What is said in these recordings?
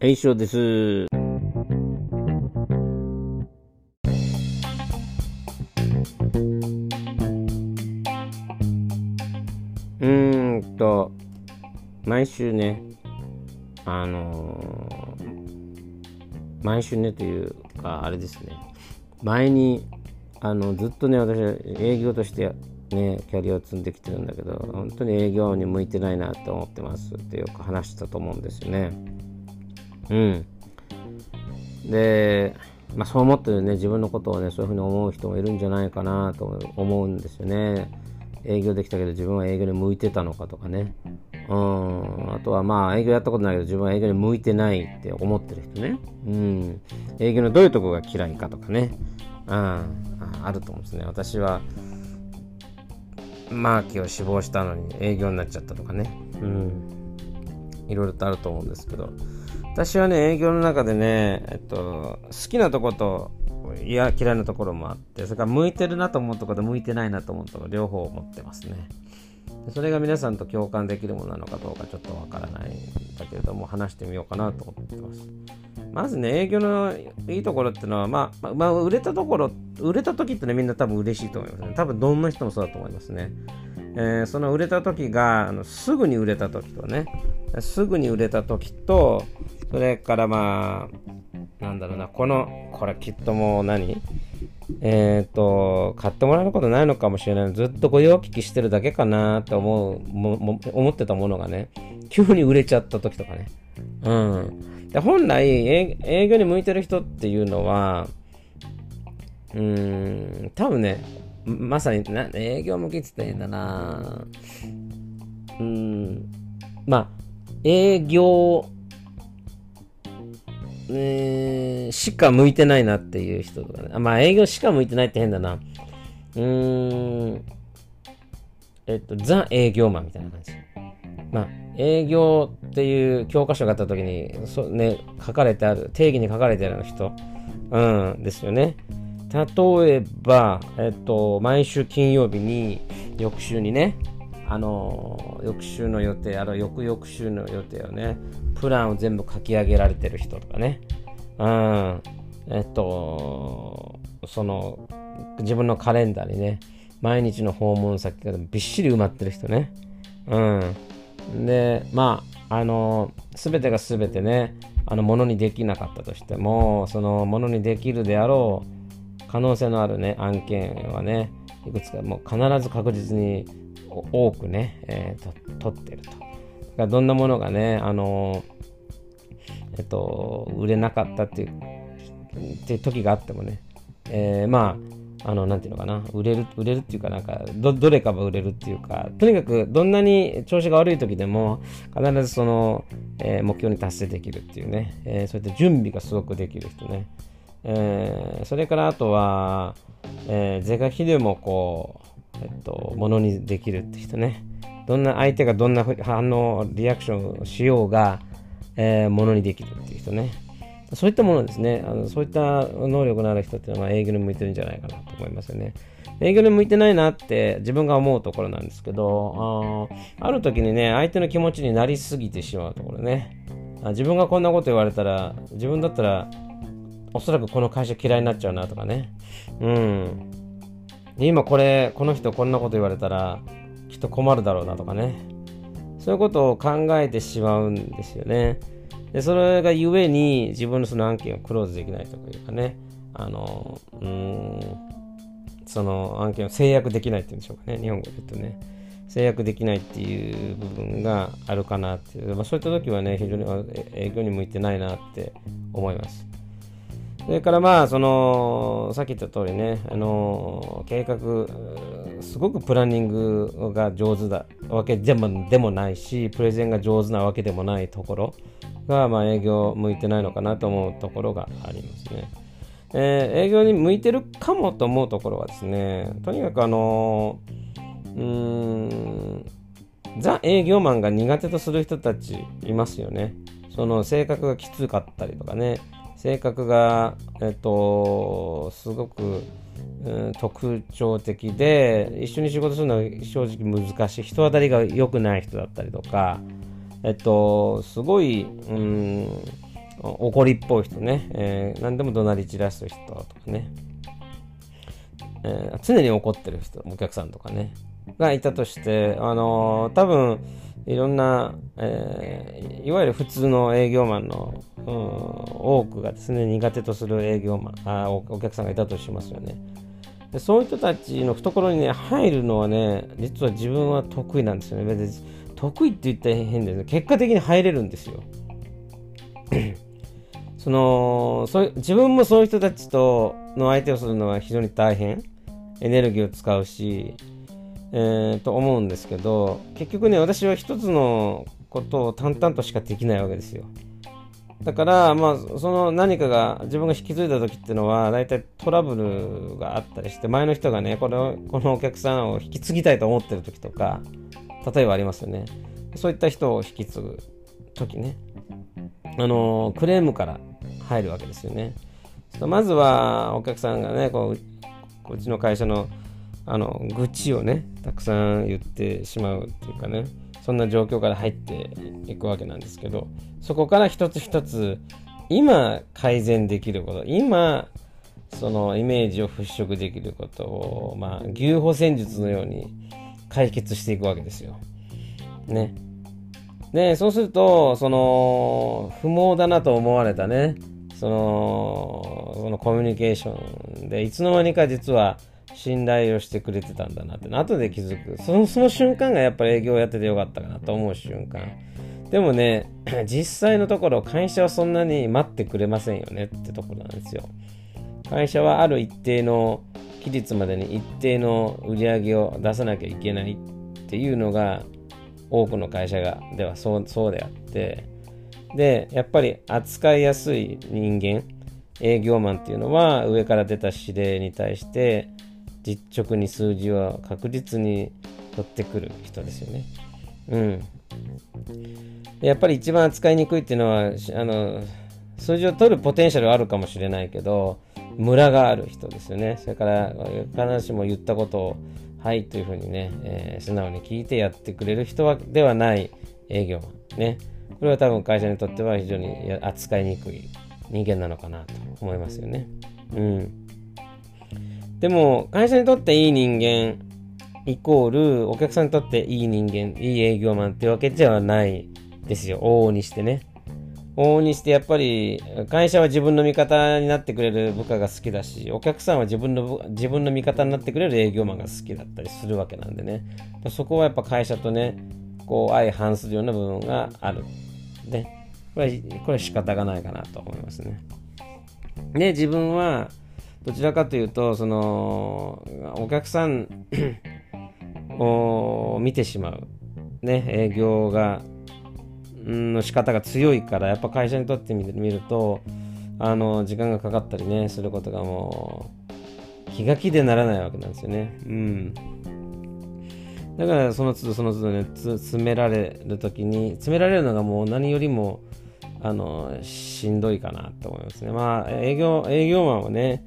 はい、翔です。うんと、毎週ね、あのー毎週ねというか、あれですね、前に、あの、ずっとね、私は営業としてね、キャリアを積んできてるんだけど、本当に営業に向いてないなって思ってますってよく話したと思うんですよね。うん。で、まあ、そう思ってるね、自分のことをね、そういうふうに思う人もいるんじゃないかなと思うんですよね。営業できたけど自分は営業に向いてたのかとかね。うん。あとはまあ営業やったことないけど自分は営業に向いてないって思ってる人ね。うん。営業のどういうところが嫌いかとかね。うん。あると思うんですね。私は、マーキーを志望したのに営業になっちゃったとかね。うん。いろいろとあると思うんですけど。私はね、営業の中でね、えっと、好きなとこと、いや、嫌いなところもあって、それから向いてるなと思うところと向いてないなと思うところ、両方持ってますね。それが皆さんと共感できるものなのかどうかちょっとわからないんだけれども、話してみようかなと思ってます。まずね、営業のいいところっていうのは、まあ、まあ、売れたところ、売れた時ってね、みんな多分嬉しいと思いますね。多分どんな人もそうだと思いますね。えーその売れた時があのすぐに売れた時とねすぐに売れた時とそれからまあなんだろうなこのこれきっともう何？えっ、と買ってもらえることないのかもしれない。ずっとご用聞きしてるだけかなって思うも思ってたものがね急に売れちゃった時とかね。うん。で本来営業に向いてる人っていうのはうーん多分ねまさにな営業向きって言ったらいいんだな。うん。まあ営業、えーしか向いてないなっていう人とかね。あまあ営業しか向いてないって変だな。うーんえっとザ営業マンみたいな感じ。まあ営業っていう教科書があった時にそ、ね、書かれてある定義に書かれてある人、うん、ですよね。例えば、えっと、毎週金曜日に、翌週にね、あの、翌週の予定、あの、翌々週の予定をね、プランを全部書き上げられてる人とかね、うん、えっと、その、自分のカレンダーにね、毎日の訪問先がびっしり埋まってる人ね、うん。で、まあ、あの、すべてがすべてね、あの、ものにできなかったとしても、その、ものにできるであろう、可能性のあるね、案件はね、いくつかもう必ず確実にお多くね、えーと取ってると。だからどんなものがね、あのえっと、売れなかったっていうって時があってもね、えーまあ、あの、なんていうのかな、売れる、売れるっていうかなんか、ど、どれかが売れるっていうか、とにかくどんなに調子が悪い時でも、必ずその、えー目標に達成できるっていうね、えーそういった準備がすごくできる人ね。えーそれからあとは、えー、是が非でもこう、えっと、ものにできるって人ね。どんな相手がどんな反応、リアクションをしようが、えーものにできるっていう人ね。そういったものですね。あのそういった能力のある人っていうのは、営業に向いてるんじゃないかなと思いますよね。営業に向いてないなって自分が思うところなんですけど、あーある時にね、相手の気持ちになりすぎてしまうところね。自分がこんなこと言われたら、自分だったら、おそらくこの会社嫌いになっちゃうなとかね。うん。で今これ、この人こんなこと言われたら、きっと困るだろうなとかね。そういうことを考えてしまうんですよね。で、それがゆえに自分のその案件をクローズできないというかね。あの、うん、その案件を制約できないっていうんでしょうかね。日本語で言うとね。制約できないっていう部分があるかなっていう。まあ、そういった時はね、非常にあえ営業に向いてないなって思います。それからまあ、その、さっき言った通りね、あの、計画、すごくプランニングが上手だわけでもでもないし、プレゼンが上手なわけでもないところが、まあ、営業向いてないのかなと思うところがありますね。えー営業に向いてるかもと思うところはですね、とにかくあの、うーん、ザ営業マンが苦手とする人たちいますよね。その性格がきつかったりとかね、性格が、えっと、すごく、うん特徴的で、一緒に仕事するのは正直難しい。人当たりが良くない人だったりとか、えっと、すごい、うん、怒りっぽい人ね、えー、何でも怒鳴り散らす人とかね、えー、常に怒ってる人、お客さんとかね、がいたとして、あのー、多分、いろんな、えー、いわゆる普通の営業マンの、うん、多くがですね、苦手とする営業マンあお、お客さんがいたとしますよね。でそういう人たちの懐にね、入るのはね、実は自分は得意なんですよね。別に得意って言ったら変ですね。結果的に入れるんですよ。そのそう自分もそういう人たちとの相手をするのは非常に大変エネルギーを使うし、えー、と思うんですけど結局ね私は一つのことを淡々としかできないわけですよ。だからまあその何かが自分が引き継いだ時っていうのは大体トラブルがあったりして前の人がねこのこのお客さんを引き継ぎたいと思ってる時とか例えばありますよね。そういった人を引き継ぐ時ね。あのクレームから入るわけですよね。まずはお客さんがねこううちの会社のあの愚痴をねたくさん言ってしまうっていうかねそんな状況から入っていくわけなんですけどそこから一つ一つ今改善できること今そのイメージを払拭できることをまあ牛歩戦術のように解決していくわけですよ。ね。で、そうすると、その、不毛だなと思われたね、その、そのコミュニケーションで、いつの間にか実は信頼をしてくれてたんだなって、後で気づく。その、その瞬間がやっぱり営業やっててよかったかなと思う瞬間。でもね、実際のところ、会社はそんなに待ってくれませんよねってところなんですよ。会社はある一定の期日までに一定の売り上げを出さなきゃいけないっていうのが多くの会社がではそうそうであってでやっぱり扱いやすい人間営業マンっていうのは上から出た指令に対して実直に数字を確実に取ってくる人ですよね。うん。やっぱり一番扱いにくいっていうのはあの数字を取るポテンシャルはあるかもしれないけどムラがある人ですよね。それから必ずしも言ったことをはいというふうにね、えー、素直に聞いてやってくれる人はではない営業マンね。これは多分会社にとっては非常に扱いにくい人間なのかなと思いますよね。うん。でも、会社にとっていい人間イコール、お客さんにとっていい人間、いい営業マンってわけではないですよ。往々にしてね。往々にしてやっぱり会社は自分の味方になってくれる部下が好きだしお客さんは自分の自分の味方になってくれる営業マンが好きだったりするわけなんでねそこはやっぱ会社とねこう相反するような部分があるでこれこれは仕方がないかなと思いますねで自分はどちらかというとそのお客さん を見てしまうね営業がの仕方が強いからやっぱ会社にとってみるとあの時間がかかったりねすることがもう気が気でならないわけなんですよね。うん。だからその都度その都度ね詰められる時に詰められるのがもう何よりもあのしんどいかなと思いますね。まあ営業営業マンはね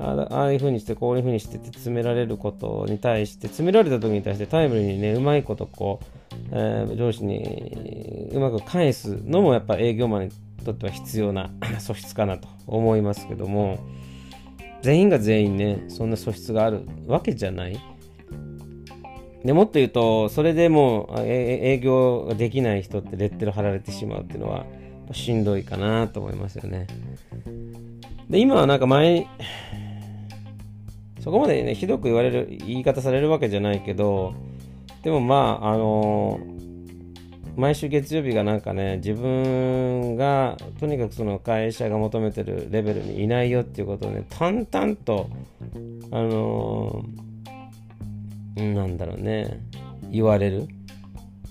ああいうふうにしてこういうふうにしてて詰められることに対して詰められた時に対してタイムリーにねうまいことこうえー、上司にうまく返すのもやっぱ営業マンにとっては必要な 素質かなと思いますけども全員が全員ねそんな素質があるわけじゃない。でもっと言うとそれでもう営業ができない人ってレッテル貼られてしまうっていうのはしんどいかなと思いますよね。で今はなんか前そこまでねひどく言われる言い方されるわけじゃないけどでもまああの毎週月曜日がなんかね自分がとにかくその会社が求めてるレベルにいないよっていうことをね淡々とあのー、なんだろうね言われる。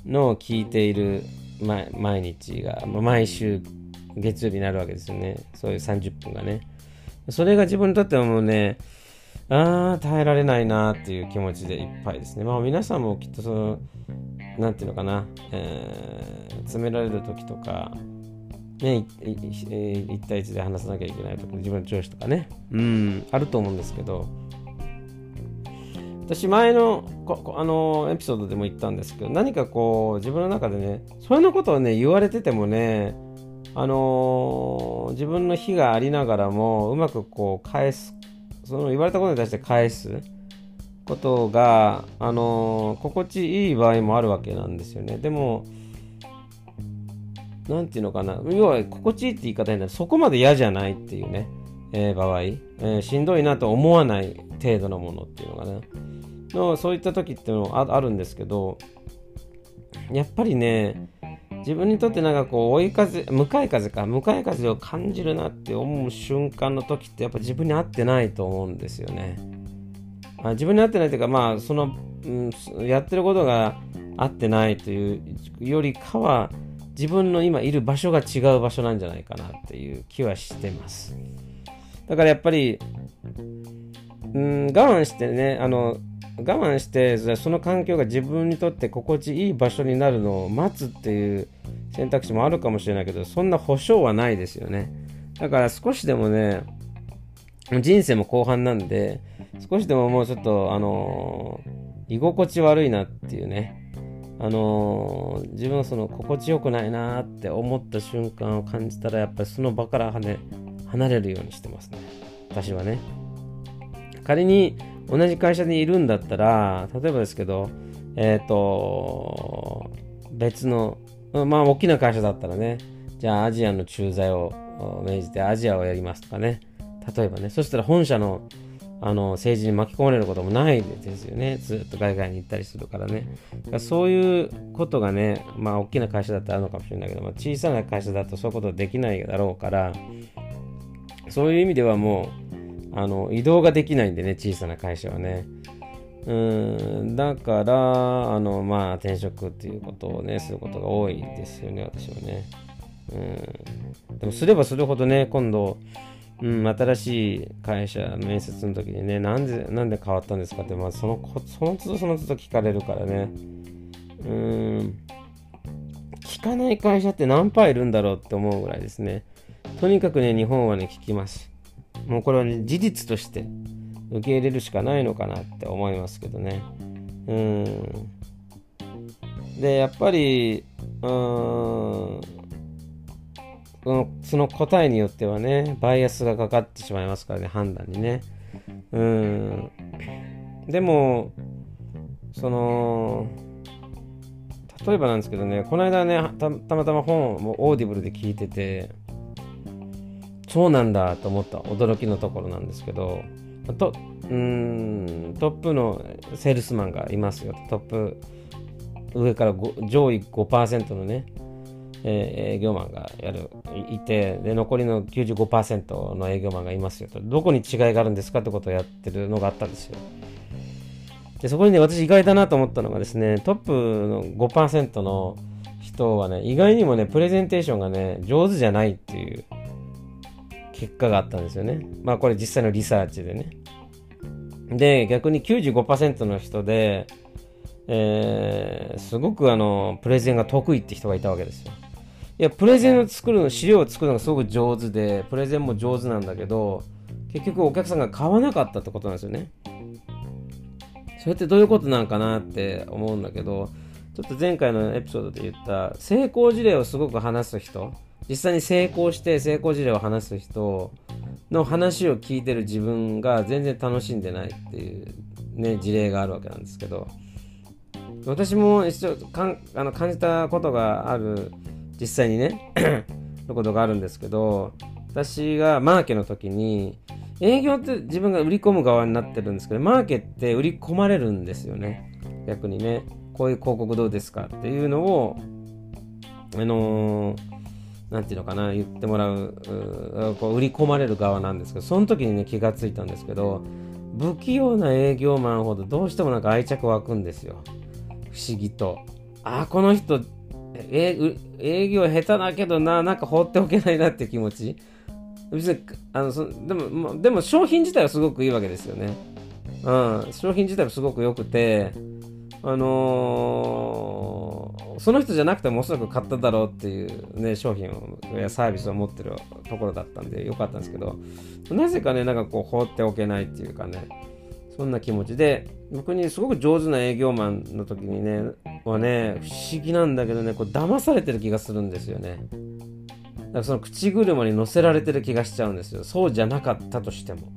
のを聞いている毎日が毎週月曜日になるわけですよね。そういう30分がね。それが自分にとってはもうねああ、耐えられないなっていう気持ちでいっぱいですね。まあ皆さんもきっとその、なんていうのかな、えー、詰められる時とか、ね、1対1で話さなきゃいけないとか、自分の上司とかね、うん、あると思うんですけど、私前のあのエピソードでも言ったんですけど何かこう自分の中でねそれのことをね言われててもねあのー、自分の非がありながらもうまくこう返すその言われたことに対して返すことが、あのー、心地いい場合もあるわけなんですよね。でも、なんていうのかな、要は心地いいって言い方になるそこまで嫌じゃないっていうね、えー、場合、えー、しんどいなと思わない程度のものっていうのがね、のそういった時っていうのはあるんですけど、やっぱりね、自分にとってなんかこう追い風向かい風か向かい風を感じるなって思う瞬間の時ってやっぱ自分に合ってないと思うんですよね。あ自分に合ってないというかまあその、うん、やってることが合ってないというよりかは自分の今いる場所が違う場所なんじゃないかなっていう気はしてます。だからやっぱり、うん、我慢してねあの我慢してその環境が自分にとって心地いい場所になるのを待つっていう選択肢もあるかもしれないけどそんな保証はないですよね。だから少しでもね人生も後半なんで少しでももうちょっとあのー、居心地悪いなっていうね。あのー、自分はその心地よくないなって思った瞬間を感じたらやっぱりその場からね離れるようにしてますね。私はね。仮に同じ会社にいるんだったら、例えばですけど、えっ、ー、と、別の、まあ、大きな会社だったらね、じゃあアジアの駐在を命じてアジアをやりますとかね、例えばね、そしたら本社のあの政治に巻き込まれることもないですよね。ずっと海外に行ったりするからね。だからそういうことがね、まあ大きな会社だったらあるのかもしれないけど、まあ、小さな会社だとそういうことできないだろうから、そういう意味ではもう、あの移動ができないんでね、小さな会社はね。うんだから、あのまあ、転職っていうことをね、することが多いですよね、私はね。うんでも、すればするほどね、今度、うん、新しい会社面接の時にね、なんで、なんで変わったんですかって、まあ、その、その都度その都度聞かれるからね。うん、聞かない会社って何パーいるんだろうって思うぐらいですね。とにかくね、日本はね、聞きます。もうこれはね、事実として受け入れるしかないのかなって思いますけどね。うん。で、やっぱり、うん、その答えによってはね、バイアスがかかってしまいますからね、判断にね。うん。でも、その、例えばなんですけどね、この間ね、たまたま本を Audible で聞いてて、そうなんだと思った驚きのところなんですけどとうんトップのセールスマンがいますよ。トップ上から上位5%のね、えー、営業マンがやるいてで残りの95%の営業マンがいますよと。どこに違いがあるんですかってことをやってるのがあったんですよ。でそこにね私意外だなと思ったのがですねトップの5%の人はね意外にもねプレゼンテーションがね上手じゃないっていう結果があったんですよね。まあこれ実際のリサーチでね。で、逆に95%の人で、えー、すごくあの、プレゼンが得意って人がいたわけですよ。いや、プレゼンを作るの、資料を作るのがすごく上手で、プレゼンも上手なんだけど、結局お客さんが買わなかったってことなんですよね。それってどういうことなんかなって思うんだけど、ちょっと前回のエピソードで言った成功事例をすごく話す人、実際に成功して成功事例を話す人の話を聞いてる自分が全然楽しんでないっていう、ね、事例があるわけなんですけど私も一応かんあの感じたことがある実際にね のことがあるんですけど私がマーケの時に営業って自分が売り込む側になってるんですけどマーケって売り込まれるんですよね。逆にねこういう広告どうですかっていうのをあのーなんていうのかな、言ってもらう、こう売り込まれる側なんですけど、その時にね、気がついたんですけど、不器用な営業マンほどどうしてもなんか愛着湧くんですよ。不思議と。ああ、この人、え営業下手だけどな、なんか放っておけないなって気持ち。別に、あのそでも、でも商品自体はすごくいいわけですよね。うん、商品自体はすごく良くて、あのー、その人じゃなくてもおそらく買っただろうっていう、ね、商品やサービスを持ってるところだったんでよかったんですけどなぜかねなんかこう放っておけないっていうかねそんな気持ちで僕にすごく上手な営業マンの時にねはね不思議なんだけどねこう騙されてる気がするんですよね。だからその口車に乗せられてる気がしちゃうんですよ。そうじゃなかったとしても。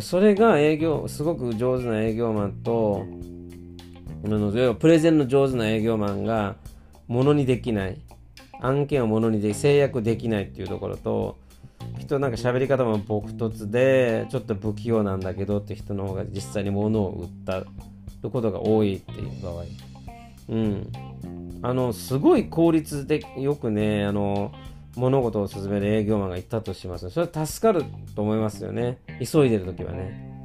それが営業すごく上手な営業マンとのプレゼンの上手な営業マンがものにできない案件をものにで制約できないっていうところと人なんか喋り方も朴突でちょっと不器用なんだけどって人の方が実際に物を売ったことが多いっていう場合うんあのすごい効率でよくねあの物事を進める営業マンがいたとします。それは助かると思いますよね。急いでる時はね。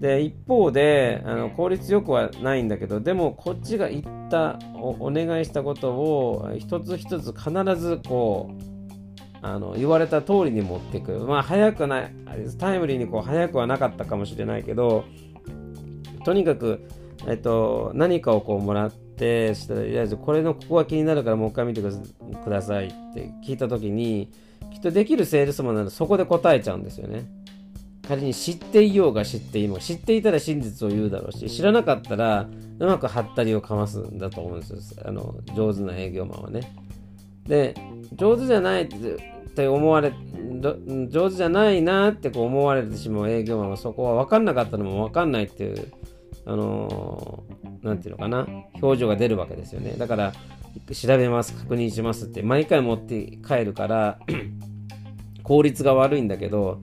で、一方で、あの効率よくはないんだけど、でもこっちが言ったお、お願いしたことを一つ一つ必ずこう、あの言われた通りに持っていく。まあ、早くない、タイムリーにこう早くはなかったかもしれないけど、とにかく、えっと、何かをこうもらって、したら、いや、これのここが気になるからもう一回見てくださいって聞いたときに、きっとできるセールスマンならそこで答えちゃうんですよね。仮に知っていようが知っていも知っていたら真実を言うだろうし、知らなかったらうまくはったりをかますんだと思うんですよ。あの、上手な営業マンはね。で、上手じゃないって思われ、上手じゃないなってこう思われてしまう営業マンはそこは分かんなかったのも分かんないっていうあのー、て言うのかな、表情が出るわけですよね。だから、調べます、確認しますって、毎回持って帰るから 効率が悪いんだけど、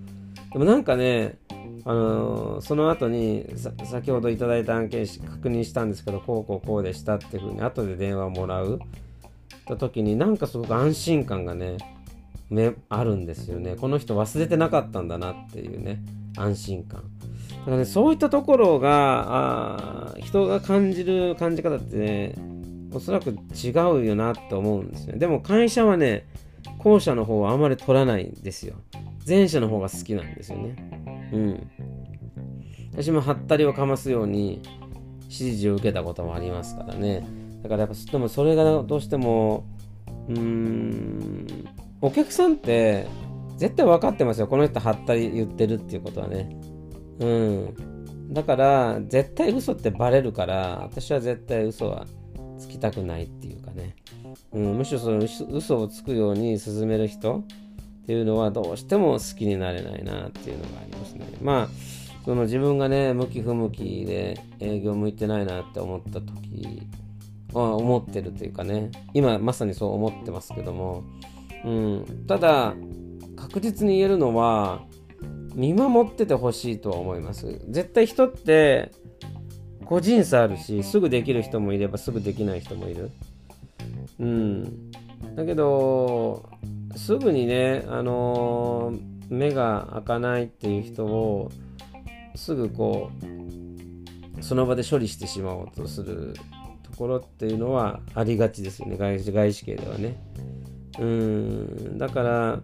でもなんかね、あのー、その後に先ほどいただいた案件確認したんですけど、こうこうこうでしたっていうふうに後で電話をもらうた時になんかすごく安心感がね、あるんですよね。この人忘れてなかったんだなっていうね、安心感。だからね、そういったところが、あ人が感じる感じ方ってね、おそらく違うよなって思うんですね。でも会社はね、後者の方はあまり取らないんですよ。前者の方が好きなんですよね。うん。私もハッタリをかますように指示を受けたこともありますからね。だからやっぱ、でもそれがどうしても、うーん、お客さんって絶対分かってますよ。この人ハッタリ言ってるっていうことはね。うん。だから、絶対嘘ってバレるから、私は絶対嘘はつきたくないっていうかね。うん、むしろその嘘をつくように進める人っていうのはどうしても好きになれないなっていうのがありますね。まあ、その自分がね、向き不向きで営業向いてないなって思った時は思ってるというかね、今まさにそう思ってますけども、うん、ただ、確実に言えるのは、見守っててほしいとは思います。絶対人って個人差あるし、すぐできる人もいればすぐできない人もいる。うん。だけど、すぐにね、あの、目が開かないっていう人をすぐこう、その場で処理してしまおうとするところっていうのはありがちですよね、外外資系ではね。うん。だから、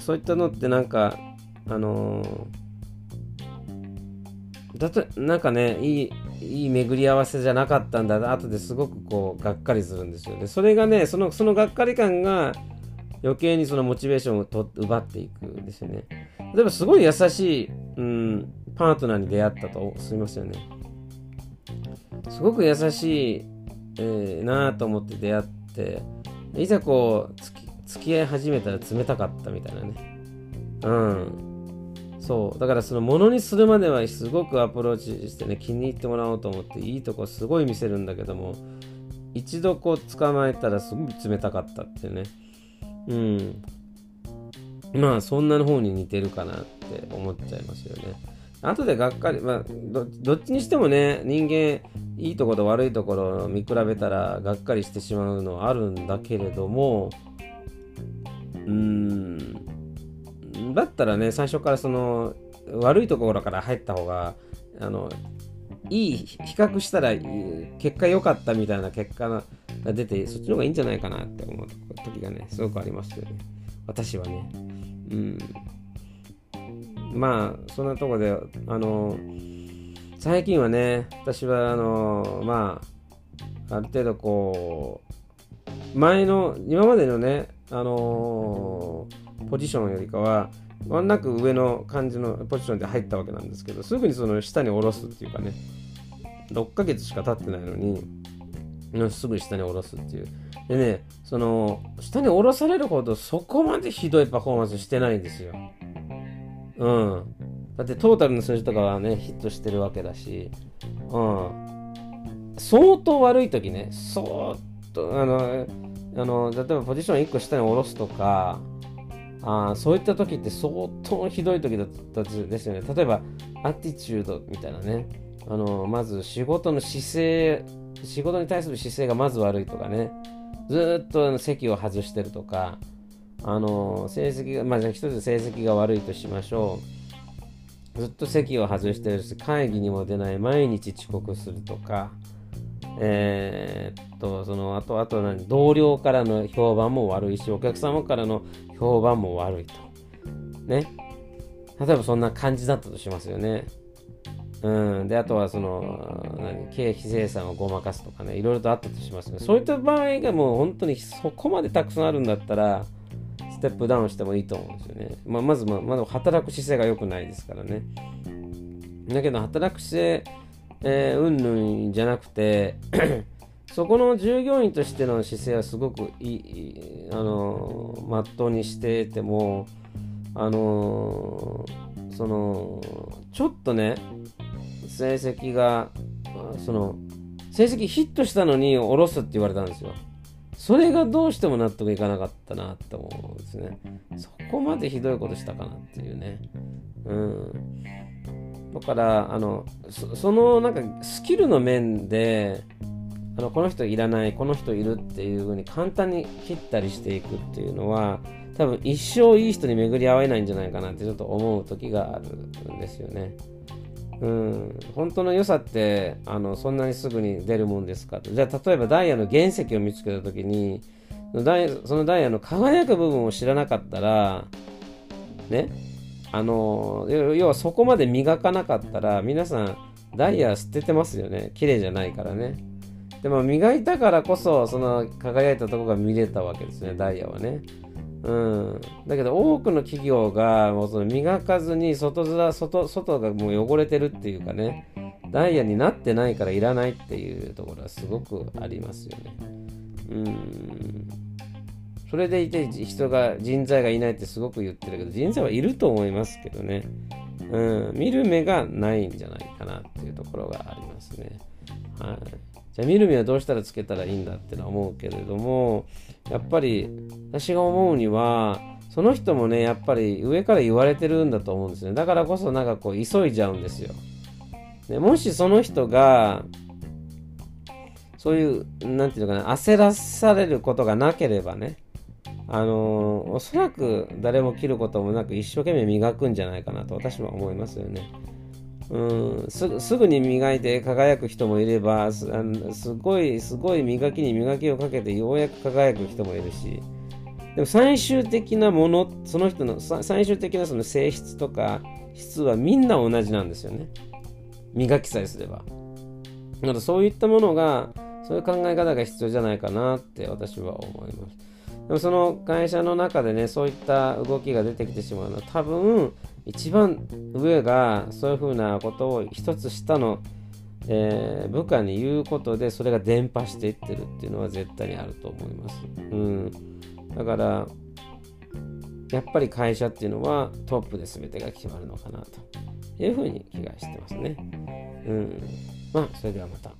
そういったのってなんか、あのー、だとなんかねいいいい巡り合わせじゃなかったんだ。な後ですごくこうがっかりするんですよね。それがねそのそのがっかり感が余計にそのモチベーションをと奪っていくんですよね。例えばすごい優しい、うん、パートナーに出会ったとすみますよね。すごく優しい、えー、なと思って出会っていざこう付き合い始めたら冷たかったみたいなね。うん。そう。だからそのものにするまではすごくアプローチしてね気に入ってもらおうと思っていいとこすごい見せるんだけども一度こう捕まえたらすごい冷たかったってね。うん。まあそんなの方に似てるかなって思っちゃいますよね。後でがっかりまあどっちにしてもね人間いいところと悪いところを見比べたらがっかりしてしまうのはあるんだけれどもうーん。だったらね最初からその悪いところから入った方があのいい比較したら結果良かったみたいな結果が出てそっちの方がいいんじゃないかなって思う時がねすごくありますよね。私はね。うん。まあそんなとこであの最近はね私はあのまあある程度こう前の今までのねあのーポジションよりかはワンランク上の感じのポジションで入ったわけなんですけどすぐにその下に下ろすっていうかね6ヶ月しか経ってないのにすぐ下に下ろすっていう。でね、その、下に下ろされるほどそこまでひどいパフォーマンスしてないんですよ。うん。だってトータルの数字とかはね、ヒットしてるわけだし、うん。相当悪い時ね、相当、あの、あの例えばポジション1個下に下ろすとか、あそういった時って相当ひどい時だったですよね。例えば、アティチュードみたいなね。あのまず仕事の姿勢仕事に対する姿勢がまず悪いとかね。ずっと席を外してるとか。あの成績がまあじゃあ一つ成績が悪いとしましょう。ずっと席を外してるし会議にも出ない毎日遅刻するとか。えー、っとそのあとあと何？同僚からの評判も悪いしお客様からの評判も悪いと。ね。例えばそんな感じだったとしますよね。うん、であとはその何経費生産をごまかすとかね。いろいろとあったとしますね。そういった場合がもう本当にそこまでたくさんあるんだったらステップダウンしてもいいと思うんですよね、まあ、まずままだ働く姿勢が良くないですからね。だけど働く姿勢、うんぬんじゃなくてそこの従業員としての姿勢はすごくいいあのまっとうにしててもあのそのちょっとね成績がその成績ヒットしたのに下ろすって言われたんですよ。それがどうしても納得いかなかったなって思うんですね。そこまでひどいことしたかなっていうね。うん。だからあのそのなんかスキルの面であのこの人いらないこの人いるっていう風に簡単に切ったりしていくっていうのは多分一生いい人に巡り合えないんじゃないかなってちょっと思う時があるんですよね。うん、本当の良さってあのそんなにすぐに出るもんですかじゃあ例えばダイヤの原石を見つけた時にそのダイヤの輝く部分を知らなかったらね？あの要はそこまで磨かなかったら皆さんダイヤ捨ててますよね。綺麗じゃないからね。でも磨いたからこそその輝いたとこが見れたわけですねダイヤはね。うん、だけど多くの企業がもうその磨かずに外面外外がもう汚れてるっていうかねダイヤになってないからいらないっていうところはすごくありますよね。うん。それでいて人が人材がいないってすごく言ってるけど人材はいると思いますけどね、うん、見る目がないんじゃないかなっていうところがありますね。はい、じゃあ見る目はどうしたらつけたらいいんだってのは思うけれどもやっぱり私が思うにはその人もねやっぱり上から言われてるんだと思うんですねだからこそなんかこう急いじゃうんですよでもしその人がそういう何て言うのかな焦らされることがなければねあのー、おそらく誰も切ることもなく一生懸命磨くんじゃないかなと私は思いますよね。うんすすぐに磨いて輝く人もいればすあのすごいすごい磨きに磨きをかけてようやく輝く人もいるし。でも最終的なものその人の最終的なその性質とか質はみんな同じなんですよね。磨きさえすれば。だからそういったものがそういう考え方が必要じゃないかなって私は思います。でもその会社の中でねそういった動きが出てきてしまうのは多分一番上がそういうふうなことを一つ下の、えー、部下に言うことでそれが伝播していってるっていうのは絶対にあると思います。うん、だからやっぱり会社っていうのはトップで全てが決まるのかなというふうに気がしてますね。うん、まあそれではまた。